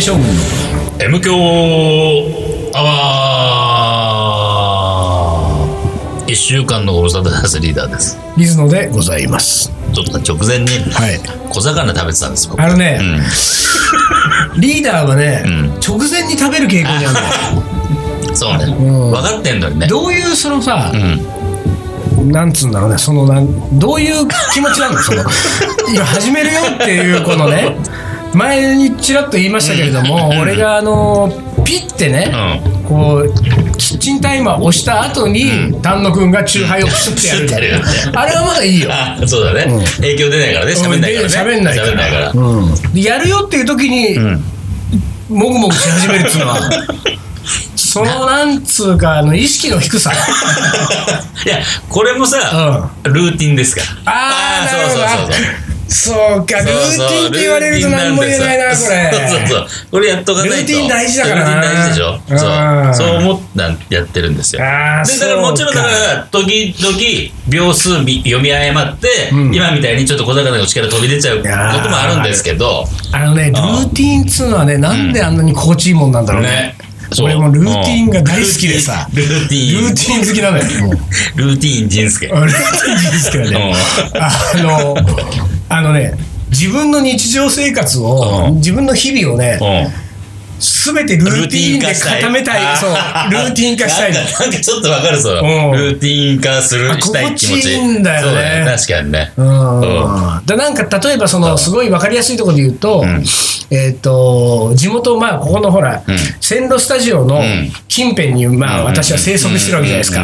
名将軍の M 強アワー一週間のご無沙汰ですリーダーです。水野でございます。ちょっと直前にはい。小魚食べてたんです僕。あのね、うリーダーはね、うん。直前に食べる傾向にあるの。ん そうね。うん。分かってんのにね。どういうそのさう、ん。なんつうんだろうねそのなんどういう気持ちなの？その いや始めるよっていうこのね前にちらっと言いましたけれども、俺があのピッてね、うん。こうキッチンタイマー押した後に、丹野くんがチューハイをプシュってやるプシュってやるあれはまだいいよ。あそうだね、うん。影響出ないからね。喋んないからね。喋んないから。喋んないから。うん。でやるよっていう時に、ん。もぐもぐし始めるっていうのは そのなんつうかあの意識の低さ。いやこれもさ、ルーティンですから。ああなるほどそうそうそう。そうそうかルーティンって言われると何も言えないなこれ。そう そうそう。これやっとかないと。ルーティン大事だからな。ルーティン大事でしょ？うん。そう。そう思ったやってるんですよ。でだからもちろんだから時々秒数み読み誤って、うん。今みたいにちょっと小魚が口から飛び出ちゃうこともあるんですけどあのねルーティンっつうのはねなんであんなに心地いいもんなんだろうね。ね。そう。俺もルーティンが大好きでさ。ルーティン。ルーティン好きなのよ ルーティン仁助ルーティン好きだねあのあのね自分の日常生活をうん。自分の日々をねうんすべてルーティンで固めたい。そう。ルーティン化したいの。なんか なんかちょっとわかるぞ、ん。ルーティン化するあしたい気持ち。いいんだよね。確かにね。うん。うん。でなんか例えばそのすごい分かりやすいところで言うと,、ん。えっ、と地元まあここのほら、うん。線路スタジオのん。近辺にまあうん。私は生息してるわけじゃないですか、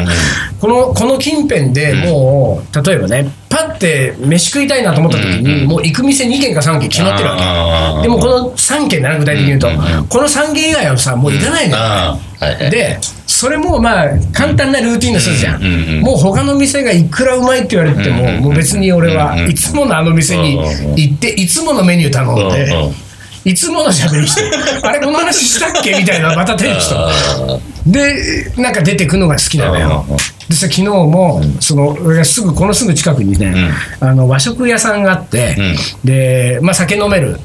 このこの近辺でもう例えばねパッて飯食いたいなと思った時に、もう行く店2軒か3軒決まってるわけ。でもこの3軒だな具体的に言うと、この3軒以外はさもう行かないのはいはい。でそれもまあ簡単なルーティンの一つじゃん,、うんうんうん。もう他の店がいくらうまいって言われても、うんうんもう別に俺はうんうんいつものあの店に行っていつものメニュー頼んで、うんうん。いつもの喋りして あれこの話したっけみたいなまたテレビして。あでなんか出てくのが好きなのよ。うんうんでさ昨日もその俺がすぐこのすぐ近くにね、あの和食屋さんがあって、で、まあ、酒飲める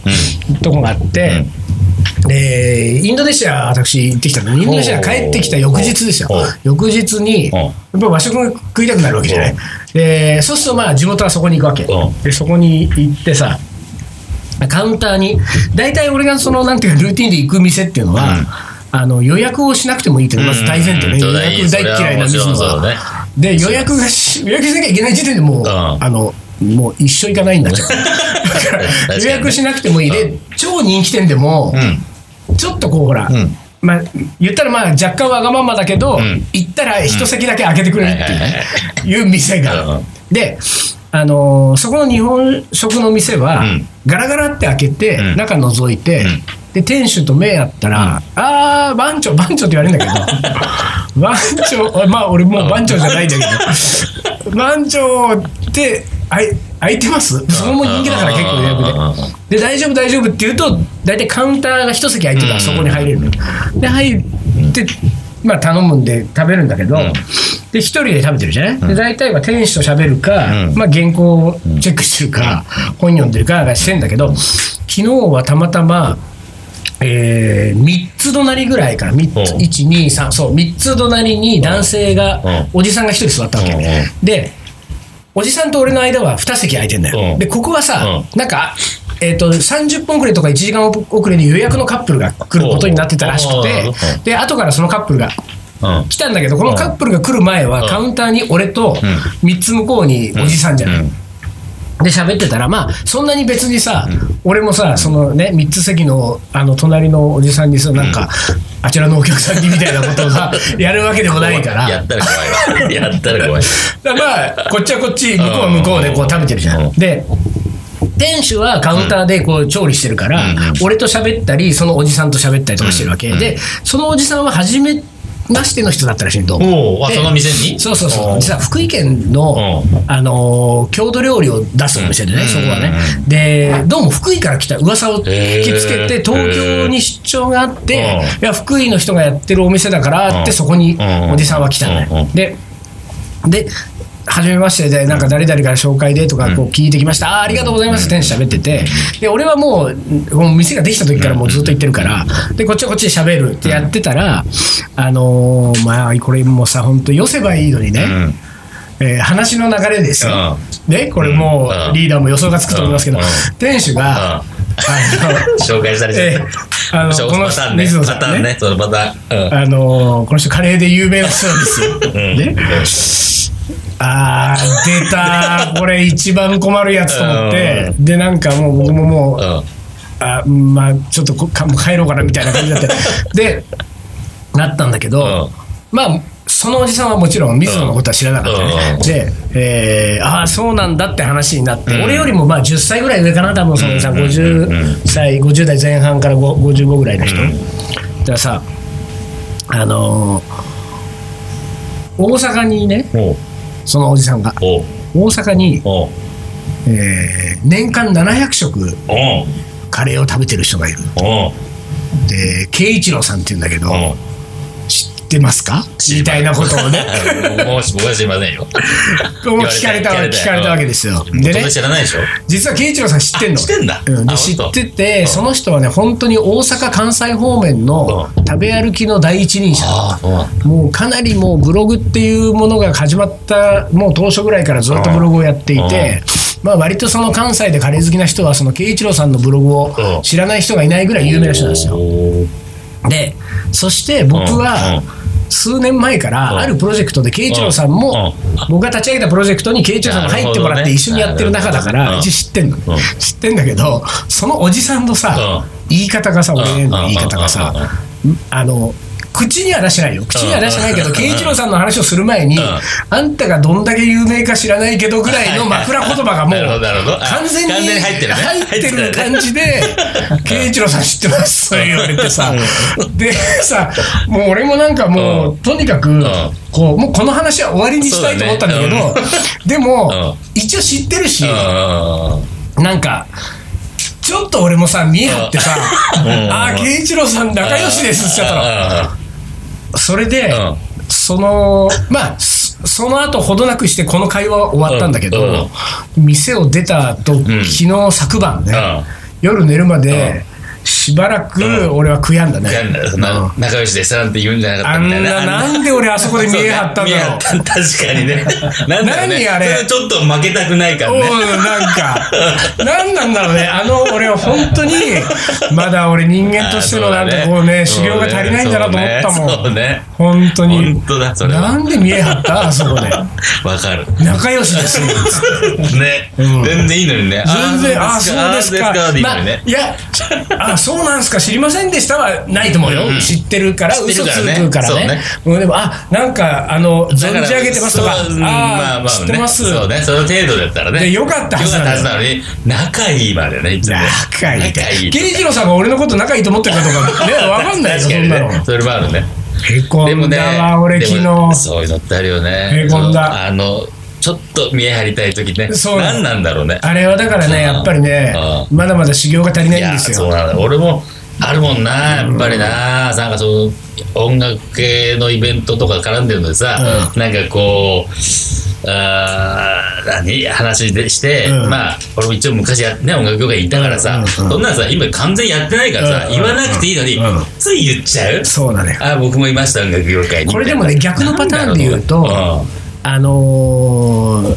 とこがあって、でインドネシア私行ってきたの。インドネシア帰ってきた翌日ですよ。翌日にやっぱ和食が食いたくなるわけじゃない。でそうするとまあ地元はそこに行くわけ。でそこに行ってさカウンターに大体俺がそのなんていうかルーティンで行く店っていうのは、うん。あの予約をしなくてもいいっていうまず大前提ね、うん。予約大嫌いな水野は、で予約がし予約しなきゃいけない時点でもう、ん。あのもう一生行かない になっちゃうだ予約しなくてもいい。で超人気店でも、うん。ちょっとこうほら、ん。まあ、言ったらまあ若干わがままだけど、ん。行ったら一席だけ開けてくれるっていう,、店うん。が。で、あのーそこの日本食の店は、うん。ガラガラって開けて、うん。中覗いて、ん。で店主と目合ったら「ああ番長番長」って言われるんだけど 番長まあ俺もう番長じゃないんだけど番長ってあい空いてます？そこも人気だから結構予約で。で大丈夫大丈夫って言うと大体カウンターが一席空いてるからそこに入れるのよ。で入って、まあ、頼むんで食べるんだけど、で一人で食べてるじゃない、で大体は店主と喋るか、うん。まあ、原稿をチェックしてるか、本読んでるかがしてんだけど昨日はたまたまえー、3つ隣ぐらいから3つうん。123そう3つ隣に男性が、うん。おじさんが1人座ったわけ、うん。でおじさんと俺の間は2席空いてんだよ、うん。でここはさ、なんか、えー、と30分遅れとか1時間遅れで予約のカップルが来ることになってたらしくてうん。で後からそのカップルがうん。来たんだけどこのカップルが来る前はうん。カウンターに俺と3つ向こうにおじさんじゃない、うん。で喋ってたらまあそんなに別にさ、俺もさそのね3つ席のあの隣のおじさんにさなんか、あちらのお客さんにみたいなことをさ やるわけでもないから。やったら怖いわ。やったら怖い。だまあこっちはこっち向こうは向こうでこう食べてるじゃうん。ん。で店主はカウンターでこう調理してるから、俺と喋ったりそのおじさんと喋ったりとかしてるわけ、でそのおじさんは初めましての人だったらしいどうその店に？そうそうそう。実は福井県の、あのー郷土料理を出すお店でね、うん。そこはね。でどうも福井から来た噂を聞きつけて東京に出張があって、うん。いや福井の人がやってるお店だからって、うん。そこにうん。おじさんは来たのよ、うん。でで初めましてで、なんか誰々から紹介でとかこう聞いてきました、あーありがとうございます。って店主喋ってて、で俺はもう、もう店ができた時からもうずっと言ってるから、でこっちはこっちで喋るってやってたら、あのーまあ、これもうさ、本当、寄せばいいのにね。うん。えー話の流れですよ、ね、これもうリーダーも予想がつくと思いますけど、うん。店主が、あ紹介されちゃえった。ーあの このパターンね。水野さんね。パターンね。あのーこの人、カレーで有名な人なんですよ。うん。ね、あー、出た、これ、一番困るやつと思って、で、なんかもう、僕ももう、うん。あまあ、ちょっとこか帰ろうかなみたいな感じになって、で、なったんだけど、まあ、そのおじさんはもちろん水野のことは知らなかったね。うん。で、えーああ、そうなんだって話になって、うん。俺よりもまあ10歳ぐらい上かな、多分そのおじさん、うん。50歳、50代前半から5 55ぐらいの人。うん。だからさ、あのー大阪にね、そのおじさんが、大阪に、えー年間700食カレーを食べてる人がいる。で、慶一郎さんって言うんだけど、ってますか？みたいなことをね、もう僕は知りませんよ。聞かれたわ聞かれたわけですよ。でね。知らないでしょ？実は慶一郎さん知ってんの？あ知ってんだ。うん。であ知ってうて、ん。その人はね、本当に大阪・関西方面の食べ歩きの第一人者。もうかなりもうブログっていうものが始まったもう当初ぐらいからずっとブログをやっていて、まあ割とその関西でカレー好きな人はその慶一郎さんのブログを知らない人がいないぐらい有名な人なんですよ。でそして僕うん。はうん数年前からあるプロジェクトで慶一郎さんも僕が立ち上げたプロジェクトに慶一郎さんが入ってもらって一緒にやってる仲だからなるほどね一応知ってんの。うん。知ってんだけどそのおじさんのさ言い方がさ俺への言い方がさあの口には出してないよ。口には出してないけどうん。慶一郎さんの話をする前にうん。あんたがどんだけ有名か知らないけどぐらいの枕言葉がもう完全に入ってるね。入ってる感じで「慶 一郎さん知ってます」そう言われてさ。でさもう俺もなんかもううとにかくこうもうこの話は終わりにしたいと思ったんだけどでもうん。一応知ってるしうん。なんかちょっと俺もさ見え張ってさ「うん。ああ慶一郎さん仲良しです」って言っちゃったの。それで、うん。そのまあそその後ほどなくしてこの会話は終わったんだけど、うん。店を出たと、ん。昨日昨晩ね、うん。夜寝るまで、しばらくうん俺は悔やんだね、なんだそんなうん仲良しでしたなんて言うんじゃなかっあんたみたいな。ななんで俺あそこで見え張ったんだろう見え張った確かにね。なんだろうね。何あれ？そちょっと負けたくないからね。うんなんか、なんなんだろうね、あの俺は本当に、まだ俺、人間としてのなんかこうね、修行が足りないんだなと思ったもん、そうね。本当に本、当だ、それは。なんで見え張った、あそこで、わかる。仲良しですよ、ね。うん全然いいのにね。全然、ああ、そうですか。あーでいいね。いや、あそうなんですか、知りませんでしたはないと思うよ。うん知ってるから、嘘つるからねくからねそうね。うんでも、あ、なんか、あの、存じ上げてますとか、あまあまああ、知ってます。ねそうね、その程度だったらね。でよかったはずなのに、仲いいまでね、いつい。仲いい。慶一郎さんが俺のこと仲いいと思ってるかどうか、ね、わかんないよ、そんなの。ね。それもあるね。へこんでもねだわ、、俺昨日。そういうのってあるよね。へこんだそうあの、ちょっと見え張りたい時ね。そうなの。何なんだろうね。あれはだからね、やっぱりね、まだまだ修行が足りないんやですよ。そうなんだ俺もあるもんなやっぱりな、なんかそう音楽系のイベントとか絡んでるのでさ、なんかこうあー何話でして、うん。まあ俺も一応昔や、ね、音楽業界にいたからさ、うんうんうん。そんなんさ今完全やってないからさ、うん言わなくていいのに、うん。つい言っちゃう？そうだね。あ僕もいました音楽業界に。これでもね逆のパターンで言うとあのー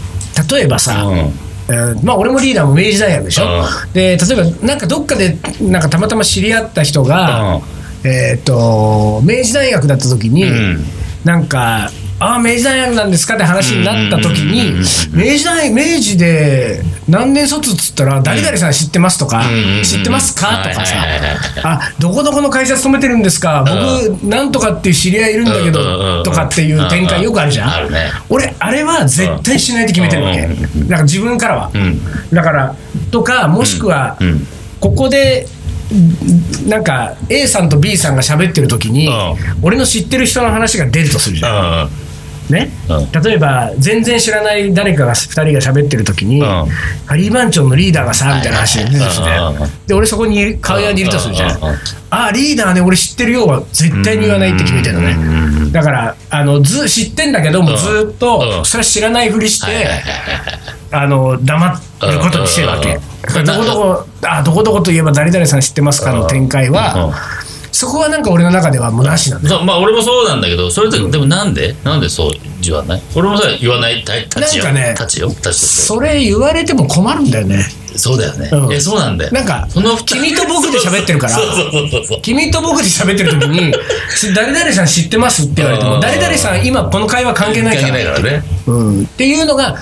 例えばさ、うん。えーまあ、俺もリーダーも明治大学でしょ、うで例えばなんかどっかでなんかたまたま知り合った人が、えー、と明治大学だった時に、うん。なんかああ明治大学なんですか？って話になった時にうんうんうん。明治大明治で何年卒っつったら誰々さん知ってますとか、知ってますか？とかさ。あどこどこの会社勤めてるんですか？僕なんとかっていう知り合いいるんだけどとかっていう展開よくあるじゃん。俺あれは絶対しないって決めてるわけ。だから自分からは。うん。だからとかもしくはうん。ここでんなんか A さんと B さんが喋ってる時にうん。俺の知ってる人の話が出るとするじゃんね。うん。例えば全然知らない誰かが2人が喋ってる時にうん。カリー番長のリーダーがさみたいな話が出てきてで俺そこに顔屋にいるとするじゃん。うんうんうんあリーダーね俺知ってるよは絶対に言わないって決めてるのね。だからあのず知ってんだけども、うん。ずっと、うん。それは知らないふりして、あの黙ることにしてるわけ、うんどこどこあどこどこといえば誰々さん知ってますかの展開は、うんそこはなんか俺の中ではもうなしなんだよ。そうまあ俺もそうなんだけどそれってでもなんで？なんでそう言わない？俺もさ言わないたたちよ。なんかねたちよ。たちとして。それ言われても困るんだよね。そうだよね、うん。えそうなんだよ。なんかその君と僕で喋ってるから。そうそうそうそう。そう君と僕で喋ってる時に「誰々さん知ってます?」って言われても「うん誰々さん今この会話関係ないか関ら」係ないからね。うん、っていうのが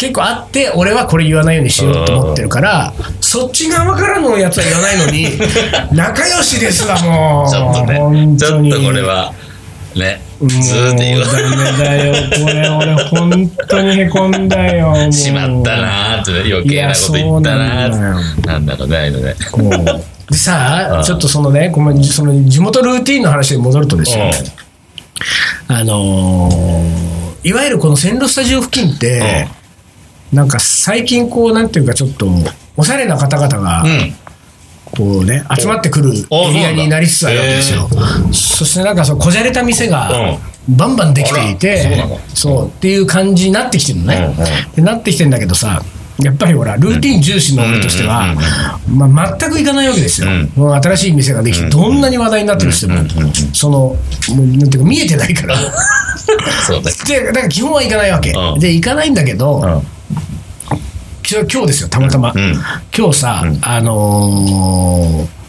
結構あって俺はこれ言わないようにしようと思ってるからそっち側からのやつは言わないのに 仲良しですわもう。ちょっとねちょっとこれはねずーっと言わダメだよこれ俺本当にへこんだよ もう。しまったなーってね余計なこと言ったなーなんだろうねああいうのね。でさうん。あちょっとそのねごめんその地元ルーティンの話に戻るとですよ、あのーいわゆるこの線路スタジオ付近って、なんか最近こうなんていうかちょっとおしゃれな方々がうん。こうね集まってくるエおリアになりつつあるわけですよ。そしてなんかそのこじゃれた店がバンバンできていてそうっていう感じになってきてるのね。でなってきてんだけどさ。やっぱりほらルーティン重視の俺としては、まあ、全く行かないわけですよ、うん。新しい店ができて、どんなに話題になってる人も、そのもうなんていうか見えてないから、そうねでだから基本は行かないわけ、うん。で行かないんだけど、うん今日今日ですよたまたま、うん。今日さ、あのー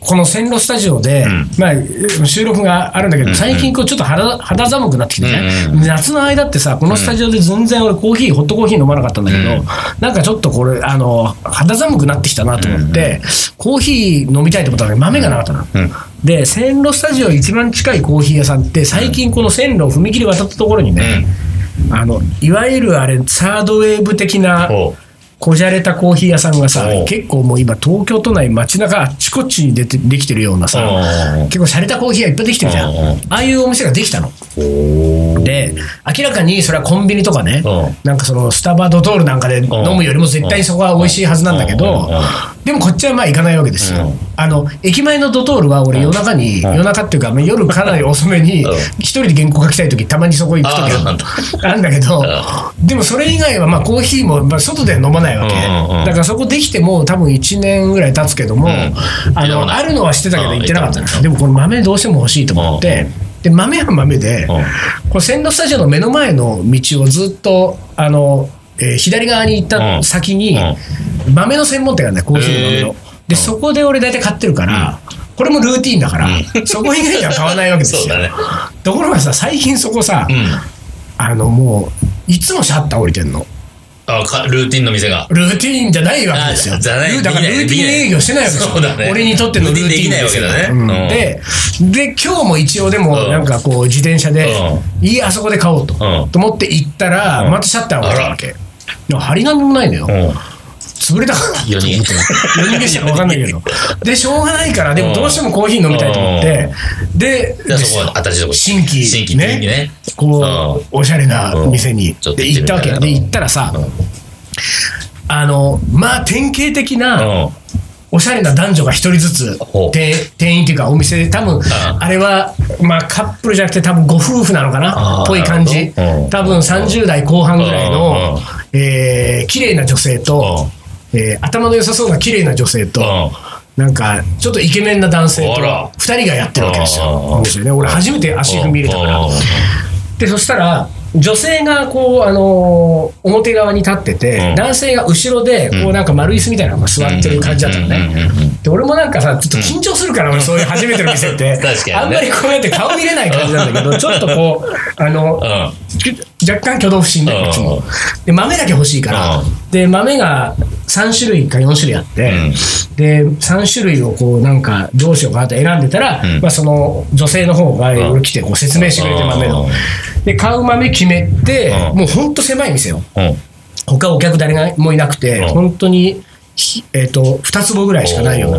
この線路スタジオで、ん。まあ、収録があるんだけど、最近こうちょっと肌肌寒くなってきてね、うん夏の間ってさ、このスタジオで全然俺コーヒー、ホットコーヒー飲まなかったんだけど、うん。なんかちょっとこれ、あの、肌寒くなってきたなと思って、コーヒー飲みたいと思ったら豆がなかったの。うん。で、線路スタジオ一番近いコーヒー屋さんって、最近この線路を踏切渡ったところにね、あの、いわゆるあれ、サードウェーブ的な、こじゃれたコーヒー屋さんがさ結構もう今東京都内街中あっちこっちに出てできてるようなさ結構洒落たコーヒー屋いっぱいできてるじゃん。ああいうお店ができたの。おで明らかにそれはコンビニとかねうんなんかそのスタバドトールなんかで飲むよりも絶対にそこは美味しいはずなんだけうんどうんでもこっちはまあ行かないわけですよ。うん。あの駅前のドトールは俺夜中に夜中っていうかまあ夜かなり遅めにうん。一人で原稿書きたい時たまにそこ行く時あるんだけどでもそれ以外はまあコーヒーもまあ外で飲まないわけ。うんうんうん。だからそこできても多分1年ぐらい経つけども、ん。あのあ。るのは知ってたけどうん。行ってなかったのでもこの豆どうしても欲しいと思って、で豆は豆で、ん。この線路スタジオの目の前の道をずっとあの、えー左側に行った先に、豆の専門店があるんだよコーヒーの豆の。でそこで俺大体買ってるから、これもルーティンだから、そこ以外では買わないわけですよ。ところがさ最近そこさ、うん。あのもういつもシャッター降りてんの。あかルーティンの店が。ルーティーンじゃないわけですよ。あじゃない。ルーだからルーティーン営業してないわけですよ。俺にとってのルーティーンできないわけだね。で、で、今日も一応でも、うん。なんかこう、自転車で、いい、あそこで買おうと。うん。と思って行ったら、うん。またシャッターが降りたわけ。でも張り紙もないのよ。うん潰れたかな夜逃げ夜逃げしたか分かんないけど。で、しょうがないから、でもどうしてもコーヒー飲みたいと思って、で、新規新規ねねこう、おしゃれな店に、で行ったわけ。で、行ったらさ、あの、まあ、典型的な、うんおしゃれな男女が一人ずつ店店員っていうかお店で多分あれはまあカップルじゃなくて多分ご夫婦なのかなあーぽい感じ多分30代後半ぐらいうんのうんえー綺麗な女性とえー頭の良さそうな綺麗な女性となんかちょっとイケメンな男性とあら。2人がやってるわけですよ。ね。俺初めて足踏み入れたから。うん。でそしたら女性がこう、あのー表側に立ってて、うん。男性が後ろでこうなんか丸椅子みたいなのが座ってる感じだったのうんうんうんうん。ね。で俺もなんかさちょっと緊張するから、俺そういう初めての店って。ね。あんまりこうやって顔見れない感じなんだけどちょっとこうあの、若干挙動不審でうん。こっちも。で豆だけ欲しいから、うん。で豆が3種類か4種類あって、うん。で3種類をこうなんかどうしようかなと選んでたら、うん。まあ、その女性の方がいろいろ来てこう説明してくれて豆の。うんで買う豆決めて、うん。もうほんと狭い店よ。うん。他お客誰がもいなくて、うん。本当にひえっ、と2坪ぐらいしかないような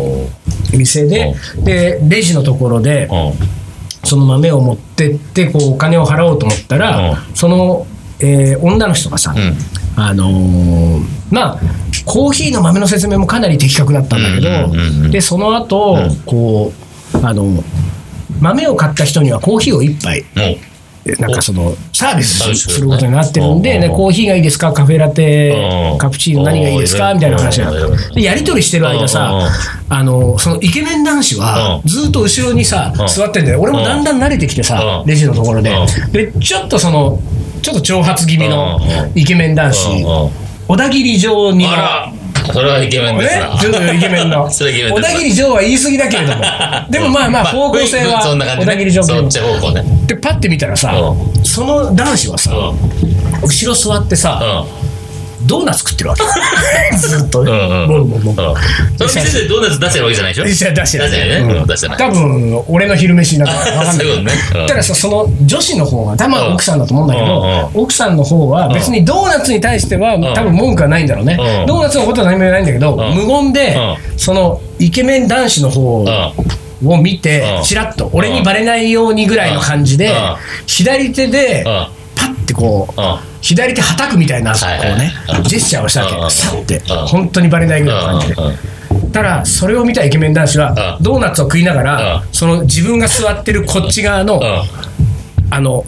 店で、でレジのところで、うんその豆を持ってってこうお金を払おうと思ったら、うその、えー女の人がさ、うん。あのーまあコーヒーの豆の説明もかなり的確だったんだけど、でその後、うん。こうあの豆を買った人にはコーヒーを一杯もなんかそのサービス。することになってるんで、ね、うん。コーヒーがいいですか？カフェラテ。うん。カプチーノ何がいいですか？うん。みたいな話がやり取りしてる間さあのそのイケメン男子はうん。ずっと後ろにさうん。座ってんだよ。俺もだんだん慣れてきてさうん。レジのところで。うでちょっとそのちょっと挑発気味のうん。イケメン男子小田切城にそれはイケメンですねな、ちょっとイケメンの。それイケメン小田切城は言い過ぎだけれども。でもまあまあ方向性は小田切ね城君そっち方向ね。でパッて見たらさうその男子はさうん。後ろ座ってさうんドーナツ食ってるわけ。ずっと。ねその店でドーナツ出してるわけじゃないでしょ？出してない出してないねうん。出してない。多分俺の昼飯なんか分かんない。そういうことね。うん。たその女子の方が多分うん。奥さんだと思うんだけうんど奥さんの方は別にドーナツに対してはん。多分文句はないんだろうね。うん。ドーナツのことは何も言えないんだけどん。無言でうそのイケメン男子の方うん。を見てうん。ちらっと俺にバレないようにぐらいの感じでうん。左手でうん。パッてこううん左手はたくみたいなこはいうはい。ねうん。ジェスチャーをしたわうん。けさってうん。本当にバレないぐらいの感じで。うん。ただそれを見たイケメン男子はうん。ドーナツを食いながらうん。その自分が座ってるこっち側のうん。あの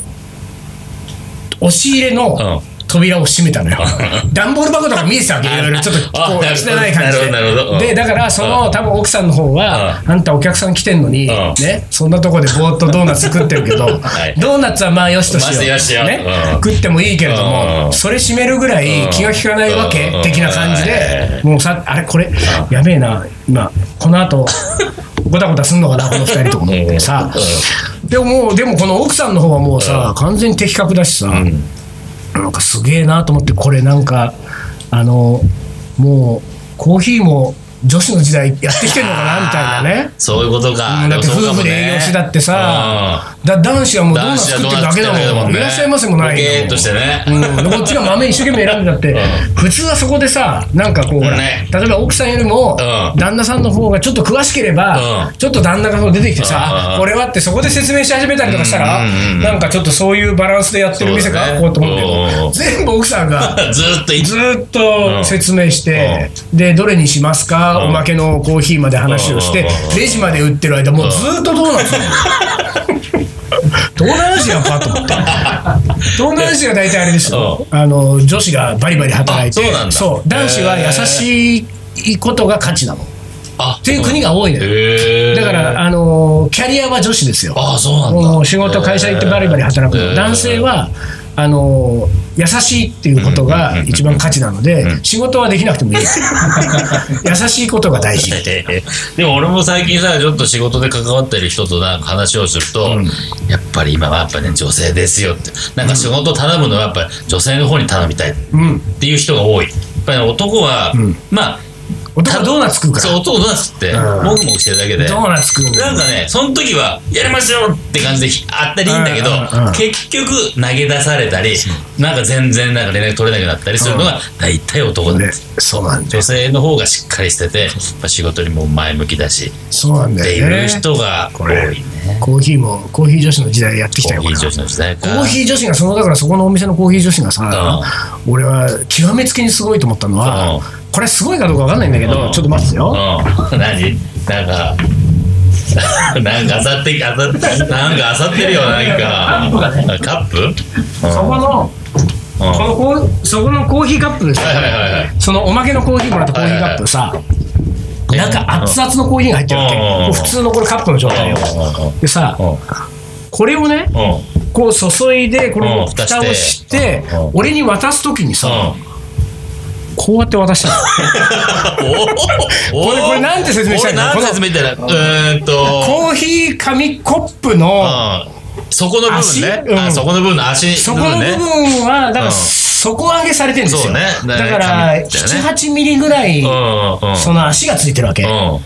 押し入れのうん扉を閉めたのよ。段ボール箱とか見えてたわけ。いろいろちょっとこう汚い感じででだからその多分奥さんの方はあんたお客さん来てんのにうん。ねそんなとこでぼーっとドーナツ食ってるけど い。ドーナツはまあよしとしまあよしよようね。うん。食ってもいいけれどうん。もそれ閉めるぐらい気が利かないわけうん。的な感じで。うもうさあれこれやべえな。今この後ごたごたすんのかな この二人とか思ってさ。でももうでもこの奥さんの方はもうさ完全に的確だしさなんかすげえなと思ってこれなんかあのもうコーヒーも女子の時代やってきてるのかなみたいなね。そういうことか。うんだって夫婦で営業してだってさだ男子はもうドーナツ食ってるだけだもん。いらっしゃいませもないよとしてね。うん、でこっちが豆一生懸命選んでだって、う普通はそこでさなんかこう例えば奥さんよりも、うん。旦那さんの方がちょっと詳しければ、うん。ちょっと旦那が出てきてさ、これはってそこで説明し始めたりとかしたら、なんかちょっとそういうバランスでやってる店かそうだね。こうと思う。けど、うん全部奥さんが ずーっといずーっと説明して、でどれにしますか、うん。おまけのコーヒーまで話をして、うん。レジまで売ってる間もうずーっとドーナツ。東南アジアかと思って。東南アジアは大体あれですよ、あの女子がバリバリ働いてあそう男子は優しいことが価値なの。っあていう国が多いのよ。へー。だからあのキャリアは女子ですよ。あそうなんだ。もう仕事会社行ってバリバリ働く男性はあの優しいっていうことが一番価値なので、仕事はできなくてもいい 優しいことが大事。でも俺も最近さちょっと仕事で関わってる人となんか話をすると、やっぱり今はやっぱね女性ですよって。なんか仕事頼むのはやっぱり女性の方に頼みたいっうんていう人が多い。やっぱりね男は、ん。まあ男はドーナツ食うから。そう男ドーナツってうん。もぐもぐしてるだけで。ドーナツ食うの。なんかね、その時は、やりますよって感じであったりいいんだけどうんうんうん、結局投げ出されたり、なんか全然なんか連絡取れなくなったりするのが大体男で。そうなん女性の方がしっかりしてて、まあ仕事にも前向きだし、そうなんだよね。いう人が多いね。コーヒーもコーヒー女子の時代やってきたよ。コーヒー女子の時代か。コーヒー女子がそのだからそこのお店のコーヒー女子がさ、俺は極めつけにすごいと思ったのは、うんこれすごいかどうかわかんないんだけど、うん。ちょっと待ってよ、うん。何？なんか、なんかあさって、あさって、なんかあさってるよ、なんか。カップがね。カップ？うん。そこの、うん。このコーそこのコーヒーカップですよ、はいはいはいはい。そのおまけのコーヒーもらったコーヒーカップさ、なんか熱々のコーヒーが入ってるわけ、うん。こう普通のこれカップの状態よ、でさ、うん。これをね、うん。うんこう注いでこのうん。蓋して蓋をして、うん。俺に渡す時にさ、うんこうやって渡したの。おこれこれなんて説明したらいいの説明したらうーんと。コーヒー紙コップのうん。そこの部分ね。そこの部分の足そこの部ね分はだからうん。底上げされてるんですよ、ね。だだから紙だよね。78ミリぐらいその足がついてるわけ、うん。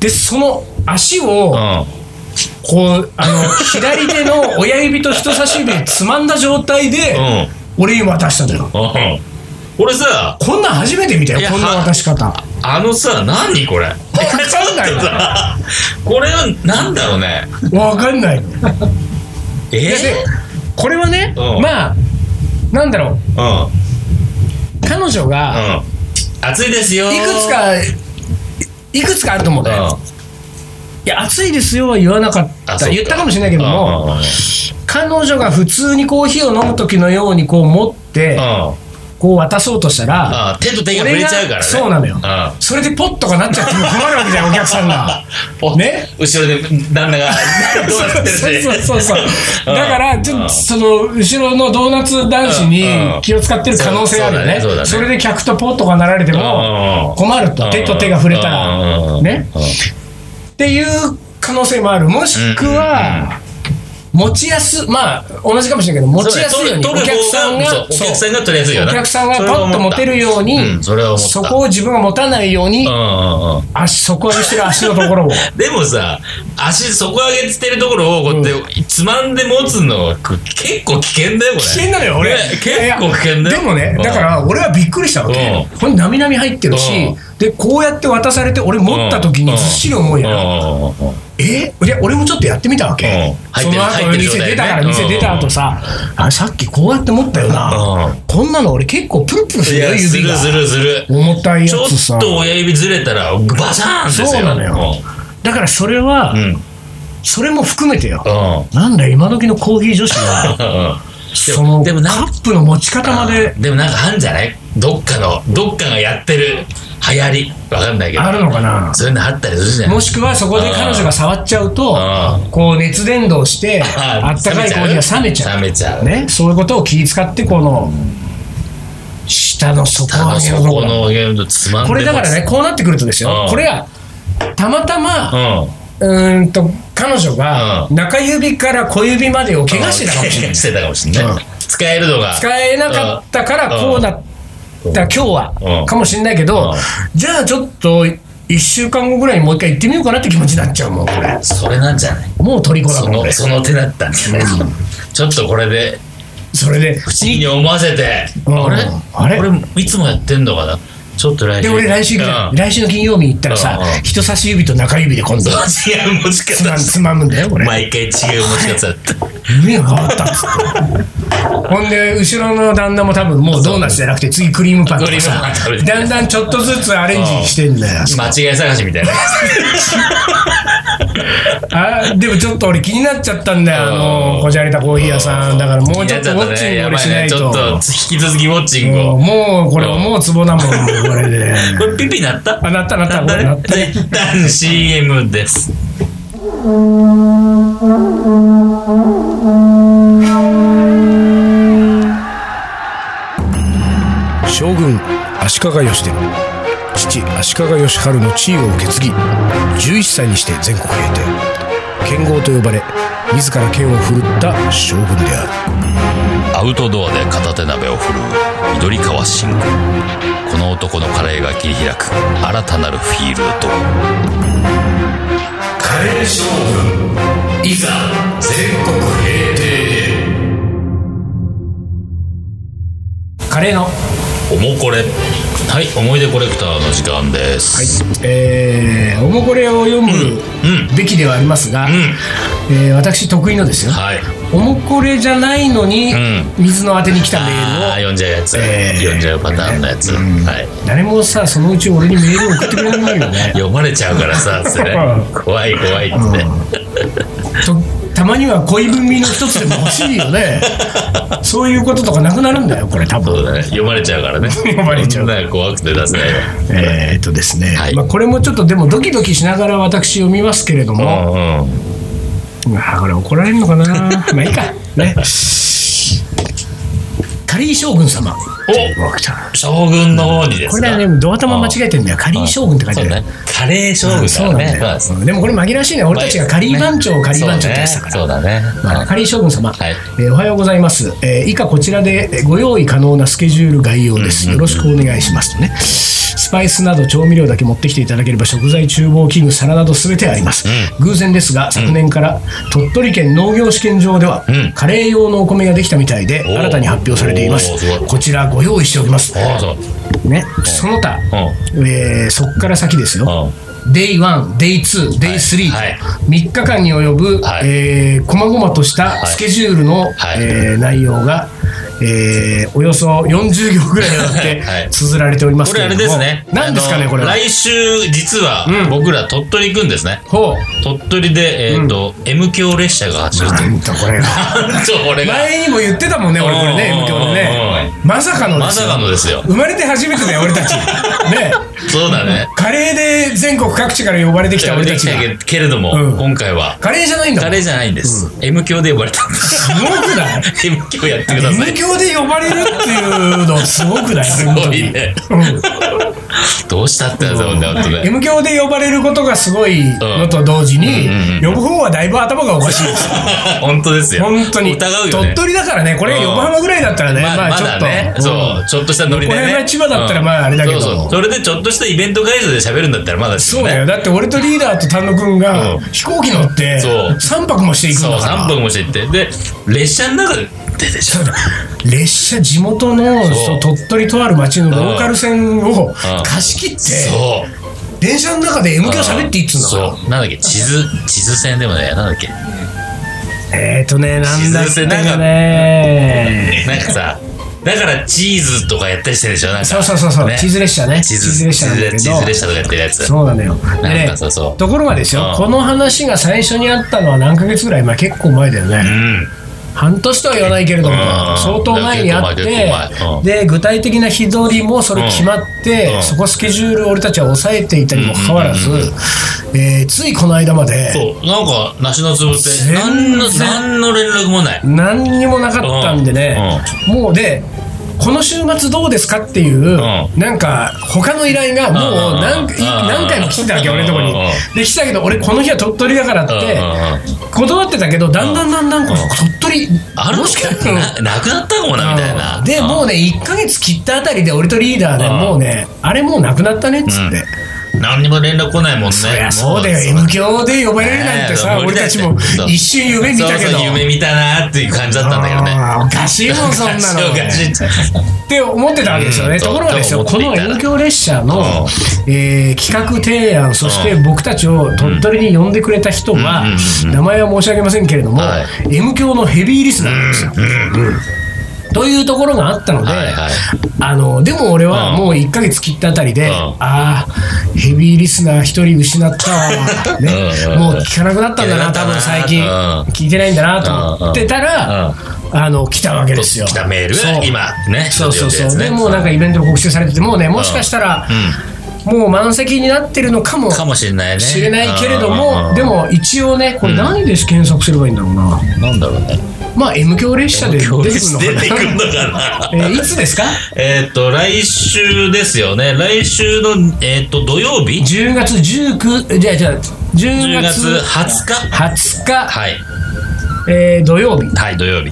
でその足をうん。こうあの 左手の親指と人差し指でつまんだ状態で俺に渡したのよ。うん俺さこんなん初めて見たいやよこんな渡し方。わあのさ何これ？かんない。の これはなんだろうね。わかんない。のえ？でこれはね、うん。まあなんだろう。うん。うん彼女が暑いですよ。いくつかいくつかあると思うんだよ、いや暑いですよは言わなかった。あそうか。言ったかもしれないけどもうんうんうん。彼女が普通にコーヒーを飲む時のようにこう持ってうんこう渡そうとしたらあ手と手が触れちゃうからね。そうなのよ。うんそれでポッとかなっちゃっても困るわけじゃんお客さんが。ポね？後ろで旦那が どうなって。そうそう。そうそう だからちょっうんとその後ろのドーナツ男子に気を使ってる可能性あるよね。そうそうだね。それで客とポッとかなられても困ると手と手が触れたらね？っていう可能性もある。もしくは持ちやすまあ同じかもしれないけど持ちやすいようにお客さんがお客さんが取りやすいよな。お客さんがパッと持てるようにうんそこを自分が持たないように足底上げしてる足のところを。でもさ、足底上げてるところをこうやってつまんで持つの結構危険だよ、これ。危険なのよ俺。ね結構危険だよ。でもねうんだから俺はびっくりしたわけ。うん。これなみなみ入ってるしうん。でこうやって渡されて俺持った時にずっしり重いのようんうんうんえ？で俺もちょっとやってみたわけ、うん。その後店出たから店出た後さ、あさっきこうやって持ったよな、うん。こんなの俺結構プルプルすいるよ指が。るするする。重たいやちょつさっと親指ずれたらバシャーンですよ。そうなのよ。だからそれは、うん。うん。それも含めてよ、うん。なんだよ今時のコーヒー女子は。そのでもカップの持ち方まで。でもなんかあんじゃない？どっかの、どっかがやってる流行り。わかんないけど。あるのかな？そういうのあったりするじゃん。もしくはそこで彼女が触っちゃうとあこう熱伝導してあ あったかいコーヒーが冷めちゃう。冷めちゃう。ね、そういうことを気遣ってこの下の底上げののゲームとつまんでこれだからねこうなってくるとですよ。うん。これがたまたまうん。と彼女がうん。中指から小指までを怪我してたかもしれない。使えるのが。使えなかったからこうだった今日うん。はかもしれないけどうん。じゃあちょっと1週間後ぐらいにもう一回行ってみようかなって気持ちになっちゃうもんこれ。それなんじゃない？もう虜だその、もん俺。その手だったんじゃない？ちょっとこれで、それで不思議に思わせて、うん。あれ？あれ？これ、いつもやってんのかな？ちょっと来週。で俺来週行くじゃん。うん。来週の金曜日に行ったらさうん。うん人差し指と中指で今度。違う持ちつま方つまむんだよこれ毎回違う持ち方だった。指が変わったっつって。ほんで後ろの旦那も多分もうドーナツじゃなくて次クリームパンとかクリームパン食べてさだんだんちょっとずつアレンジしてんだよ。間違い探しみたいな。あでもちょっと俺気になっちゃったんだよ。あのこじゃれたコーヒー屋さん。だからもうちょっとウォッチング俺しないと。ちょっと引き続きウォッチングもうを。もうこれもうツボだもんこれで これピピなった？あなったなった。なったね。なったね。一旦 CM です。将軍足利義で父足利義晴の地位を受け継ぎ11歳にして全国平定。剣豪と呼ばれ自ら剣を振るった将軍である。アウトドアで片手鍋を振るう緑川信吾この男のカレーが切り開く。新たなるフィールド。カレー将軍いざ全国平定カレーの。おもこれはい思い出コレクターの時間です。えー、おもこれを読むうんべきではありますが、うん。えー私得意のですよ。はい。おもこれじゃないのに、ん。水の当てに来たメールを読んじゃうやつ、えー読んじゃうパターンのやつ、はい。誰もさそのうち俺にメールを送ってくれないよね。読まれちゃうからさつってね怖い怖いって、とたまには恋文の一つでも欲しいよね。そういうこととかなくなるんだよこれ多分。ね。読まれちゃうからね。読まれちゃう。そんな怖くて出せない。わえーっとですね、はい。まあ、これもちょっとでもドキドキしながら私読みますけれども、うんうん。あこれ怒られるのかな。まあいいか。ね。カリー将軍様将軍の方にですか？これはねドア頭間違えてんだよ。カリー将軍って書いてある。カレー将軍そうなんだよ、でもこれ紛らわしいね。俺たちがカリー番長、カリー番長ってやつだから。そうだね。カリー将軍様、はい。えーおはようございます、えー以下こちらでえーご用意可能なスケジュール概要です、よろしくお願いしますとね。スパイスなど調味料だけ持ってきていただければ食材厨房器具皿など全てあります、偶然ですが昨年から鳥取県農業試験場では、うん。カレー用のお米ができたみたいで新たに発表されています。こちらご用意しておきます。ね。その他、えーそっから先ですよ、うデイ1、デイ2、デイ3と、はい。3日間に及ぶ、はい。えー、細々としたい。スケジュールの、はい。えー内容が、えーおよそ40行ぐらいにわたって はい。綴られておりますこれあけれども、れですね。何ですかねあのこれは。来週、実はうん。僕ら鳥取行くんですね。ほう。鳥取で、えっ、と、M 響列車が走ると。なんと これが。前にも言ってたもんね俺これねうん M 響でねまさかのですよ。まさかのですよ。生まれて初めてだよ俺たち。ねそうだね。カレーで全国各地から呼ばれてきた俺たちがけれども、うん今回は、カレーじゃないんだもんカレーじゃないんです。M 響で呼ばれたんです。すごくない？M 響やってくださ M い。響で呼ばれるっていうのすごくない？すごいね。どうしたってやつだもんね、本当ね。M 響で呼ばれることがすごいのと同時に、呼ぶ方はだいぶ頭がおかしいです。よ 本当ですよ。本当に。疑うよね。鳥取だからねこれうん横浜ぐらいだったらね、まあ、ままあちょっと、だね、うん。そう、ちょっとしたノリでね。これが千葉だったらまああれだけど。そうそう。それでちょっとしたイベント会場で喋るんだったらまだ。そうだよ。だって俺とリーダーと丹野くんがうん。飛行機乗ってそう。3泊もしていくんだから。3分もしていって。で、列車の中ででしょ。列車地元のそう鳥取とある町のローカル線を貸し切って。電車の中で M 響喋っていいっつうんだからそう。なんだっけ、地図、地図線でもね、なんだっけ？えーとねなんだっけなんかねなんかさ、だからチーズとかやったりしてるでしょ？なんか。そうそうそうそう、ね。チーズ列車ね。チーズ列車なんだけど。チーズ列車とかやってるやつ。そうなのよ。でなんねかそうそう。ところがですよ、うん。この話が最初にあったのは何ヶ月ぐらい？前結構前だよね、うん。半年とは言わないけれども、うん。相当前にあって、で具体的な日取りもそれ決まって、うん。そこスケジュールを俺たちは抑えていたにもかかわらず、えーついこの間までそう、なんか、梨のつぶって、全然なんの、なんの連絡もない。何にもなかったんでね、もうでこの週末どうですかっていう、ん。なんか他の依頼がもう何,、うん何回も来てたわけ、うん俺のとこに。うん。で来たけど俺この日は鳥取だからって、断ってたけどだんだんだんだんこの鳥取あるもしかしたらななくなったかもな、みたいな。でもうね1か月切ったあたりで俺とリーダーでうん。もうねあれもうなくなったねっつって、何にも連絡来ないもんね。そりゃそうだよ。M 響で呼ばれるなんてさ、俺たちも一瞬夢見たけど。そうそう夢見たなっていう感じだったんだけどね。おかしいもんそんなの。おかしい。って思ってたわけですよね、うんところがですよこの M 響列車の、うん。えー企画提案そして僕たちを鳥取に呼んでくれた人は、名前は申し上げませんけれども、はい。M 響のヘビーリスナーなんですよ。というところがあったので、はいはい。あのでも俺はうん。もう1か月切ったあたりで、ん。ああヘビーリスナー1人失ったわ、ね。うん。うん。もう聞かなくなったんだな多分最近、うん。聞いてないんだなと思ってたら、あの来たわけですよ。来たメール今ね。そうそうそう。ちょっと読んでね。でもうなんかイベントの告知されてて、もうね、もしかしたら、もう満席になってるのかもかもしれないね。しれないけれどうんうんも、うんでも一応ね、これ何で検索すればいいんだろうな。なんだろうね。まあ、M 響列車で出てくるのかな。のかな。えーいつですか？えっと、来週ですよね。来週の、えっと、土曜日 ?10 月19、じゃあじゃあ、10 ?10 月月20日？20日、はい。えー土曜日。はい、土曜日。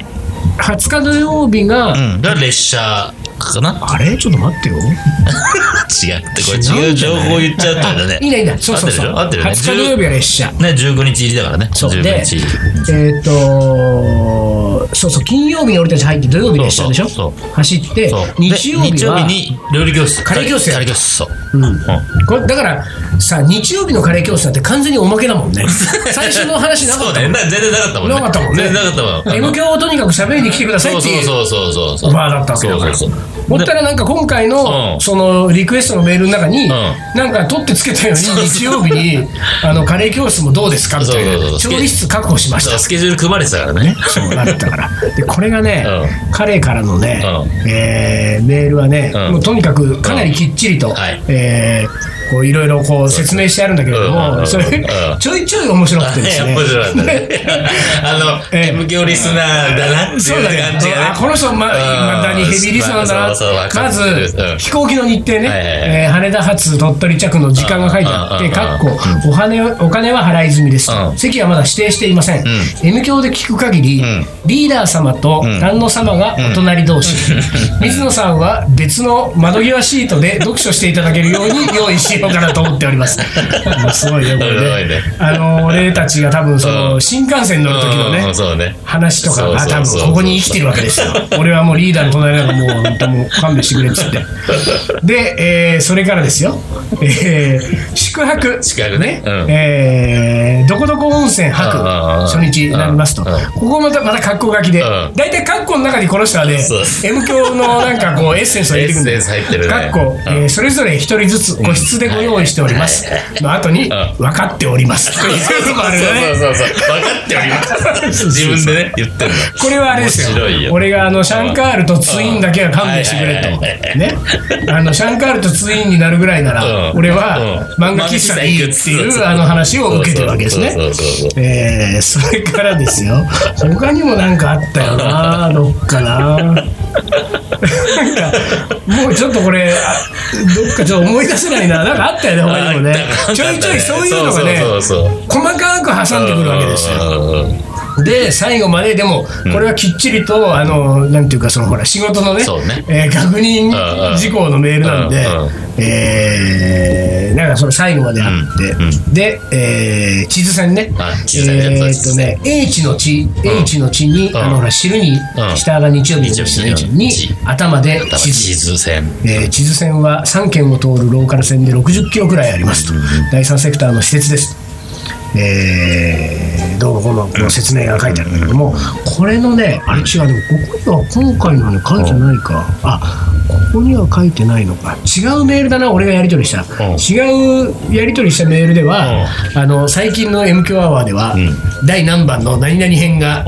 20日土曜日が、うん。が列車かな？あれ？ちょっと待ってよ。違って、これ違う情報言っちゃったんだね。いいね、いいね。そうそうそう。合ってるよ合ってるよね20日土曜日は列車。ね、15日入りだからね。15そうで。えっ、とそうそう金曜日に俺たち入って土曜日列車でしょ？そうそう走ってそうで日曜日はに料理教室。カレー教室カレー教室、そう。うんうんこれだからさ日曜日のカレー教室なんて完全におまけだもんね 最初の話なかったもんそうね。な全然なかったもんね。なかったもんね全然なかったもん。M 響をとにかく喋りに来てくださいそうっていうそうそうそうそう。オファーだったわけだからそうそうそう。ほったらなんか今回のうん。そのリクエストのメールの中にん。なんか取ってつけたように 日曜日にあのカレー教室もどうですか？みたい調理室確保しました。スケジュール組まれてたからね。そうなったから。で、これがね、う彼からのね、うえーメールはね、うん。もうとにかくかなりきっちりと、はい。えーこういろいろこう説明してあるんだけれども、うんそれうん。ちょいちょい面白くてですね。面白かったね。あの、ええ。M 響リスナーだなっていうそうだね。感じがね。あこの人ままたにヘビーリスナーだな。まずうん。飛行機の日程ね、羽田発鳥取着の時間が書いてあって、うんかっこお金お金は払い済みです。席はまだ指定していません、M 響で聞く限り、ん。リーダー様と旦那様がお隣同士、水野さんは別の窓際シートで読書していただけるように用意していようかなと思っております。すごいね、これねね。あの、俺たちが多分その、うん新幹線乗る時のねうん、そうね。話とかが多分ここに生きてるわけですよ。俺はもうリーダーの隣なんかもう本当もう勘弁してくれっつって。で、えーそれからですよ、えー宿泊。宿泊ねうんえーどこどこ温泉泊初日になりますと。ここまた、また格好書きでうん。大体括弧の中にこの人はね M 教のなんかこうエッセンスを入れてくるんでエッセンス入ってるね括弧、えーそれぞれ一人ずつ個室でご用意しております。の後に、ん分かっております。そうそうそうそう。分かっております。自分でね、言ってんの。これはあれですよ。俺があのシャンカールとツインだけは勘弁してくれとねあのシャンカールとツインになるぐらいならうん俺はうん漫画喫茶でいいっていそうあの話を受けてるわけですねえーそれからですよ他にもなんかあったよなどっかななんかもうちょっとこれあどっかちょっと思い出せないななんかあったよね他にもね。ちょいちょいそういうのがね細かく挟んでくるわけですよで最後まででもこれはきっちりと、あのなんていうかそのほら仕事のねね。えー確認事項のメールなんで、えーなんかその最後まであって、で、えー地図線ねえーっとね H の地 H の地に、ん。あのほら汁に、うん。下が日曜日の日に地頭で地図線。えー地図線は3県を通るローカル線で60キロくらいありますと、第3セクターの施設です。えーどうもこのこの説明が書いてあるんだけども、これのね、あれ違う、でもここには今回のね、書いてないか、あここには書いてないのか、違うメールだな、俺がやり取りした、うん。違うやり取りしたメールでは、あの最近の MQ アワーでは、第何番の何々編が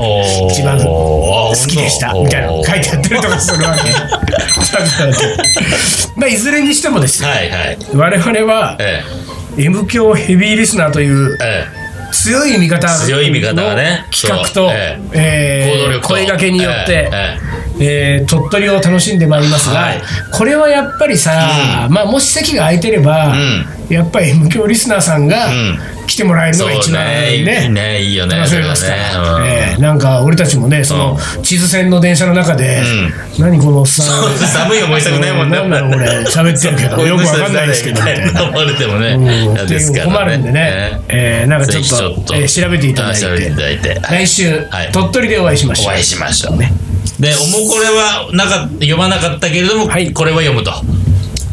一番好きでしたみたいなの書いてあったりとかするわけ。まあ、いずれにしてもです。よ、はいはい。我々はえ M 教ヘビーリスナーというえ、え。強い味方の強い味方がね企画とえ声掛けによって、ええ。ー鳥取を楽しんでまいりますが、はい。これはやっぱりさ、まあ、もし席が空いてれば、やっぱり M 教リスナーさんがうん来てもらええ。るのが一番いいね。ね。いいよね。楽しめますから、ね。えーなんか俺たちもねその地図線の電車の中で、何このおっさん寒い思いしたくないもんね。なんだろう俺。喋ってるけどよくわかんないですけどみたいな。思われてもね。困るんでね、えーなんかちょっとえー調べていただいて。来週、はい。鳥取でお会いしましょう。お会いしましょう。ね。で、おもこれはなか読まなかったけれども、はい。これは読むと。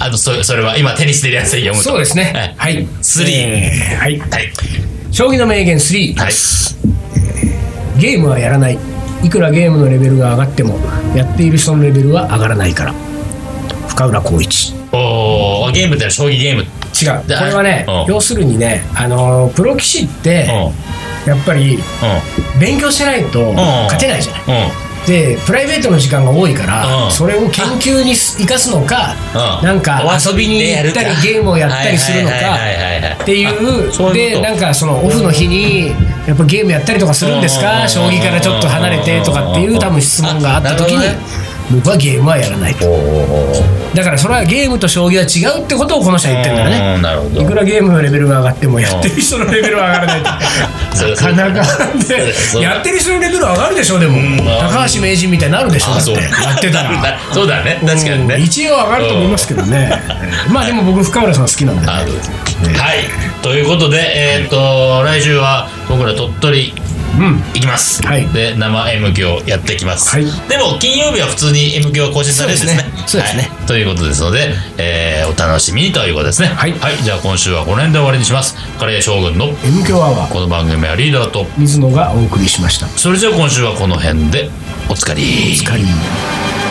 あの、そそれは今手にしてるやつで読むと。そうですねはい。はいスリーえーはいはい。将棋の名言3、はい。ゲームはやらないいくらゲームのレベルが上がってもやっている人のレベルは上がらないから深浦光一おーゲームって将棋ゲーム。違うでこれはねうん要するにねあのープロ棋士ってうん。やっぱりうん。勉強してないと勝てないじゃないうん。でプライベートの時間が多いから、うん。それを研究に生かすのか、うん。なんか遊びに行ったりゲームをやったりするのかっていうでなんかそのオフの日にやっぱゲームやったりとかするんですか？将棋からちょっと離れてとかっていう多分質問があった時に僕はゲームはやらないと。だからそれはゲームと将棋は違うってことをこの人は言ってるんだよね。うんなるほど。いくらゲームのレベルが上がってもやってる人のレベルは上がらないなかなかやってる人のレベルは上がるでしょでも。ん高橋名人みたいになるでしょだって。やってたら。そうだね。確かにね。うん一応上がると思いますけどね。まあでも僕深浦さん好きなんでね。はい。ということでえっと来週は僕ら鳥取うん行きます、はい。で生 M 響やっていきます、はい。でも金曜日は普通に M 響更新されるんですね。そうですね。ということですので、えーお楽しみにということですね。はい。じゃあ今週はこの辺で終わりにします。カレー将軍の M 強アワー。この番組はリーダーと水野がお送りしました。それじゃあ今週はこの辺でおつかり。お疲れ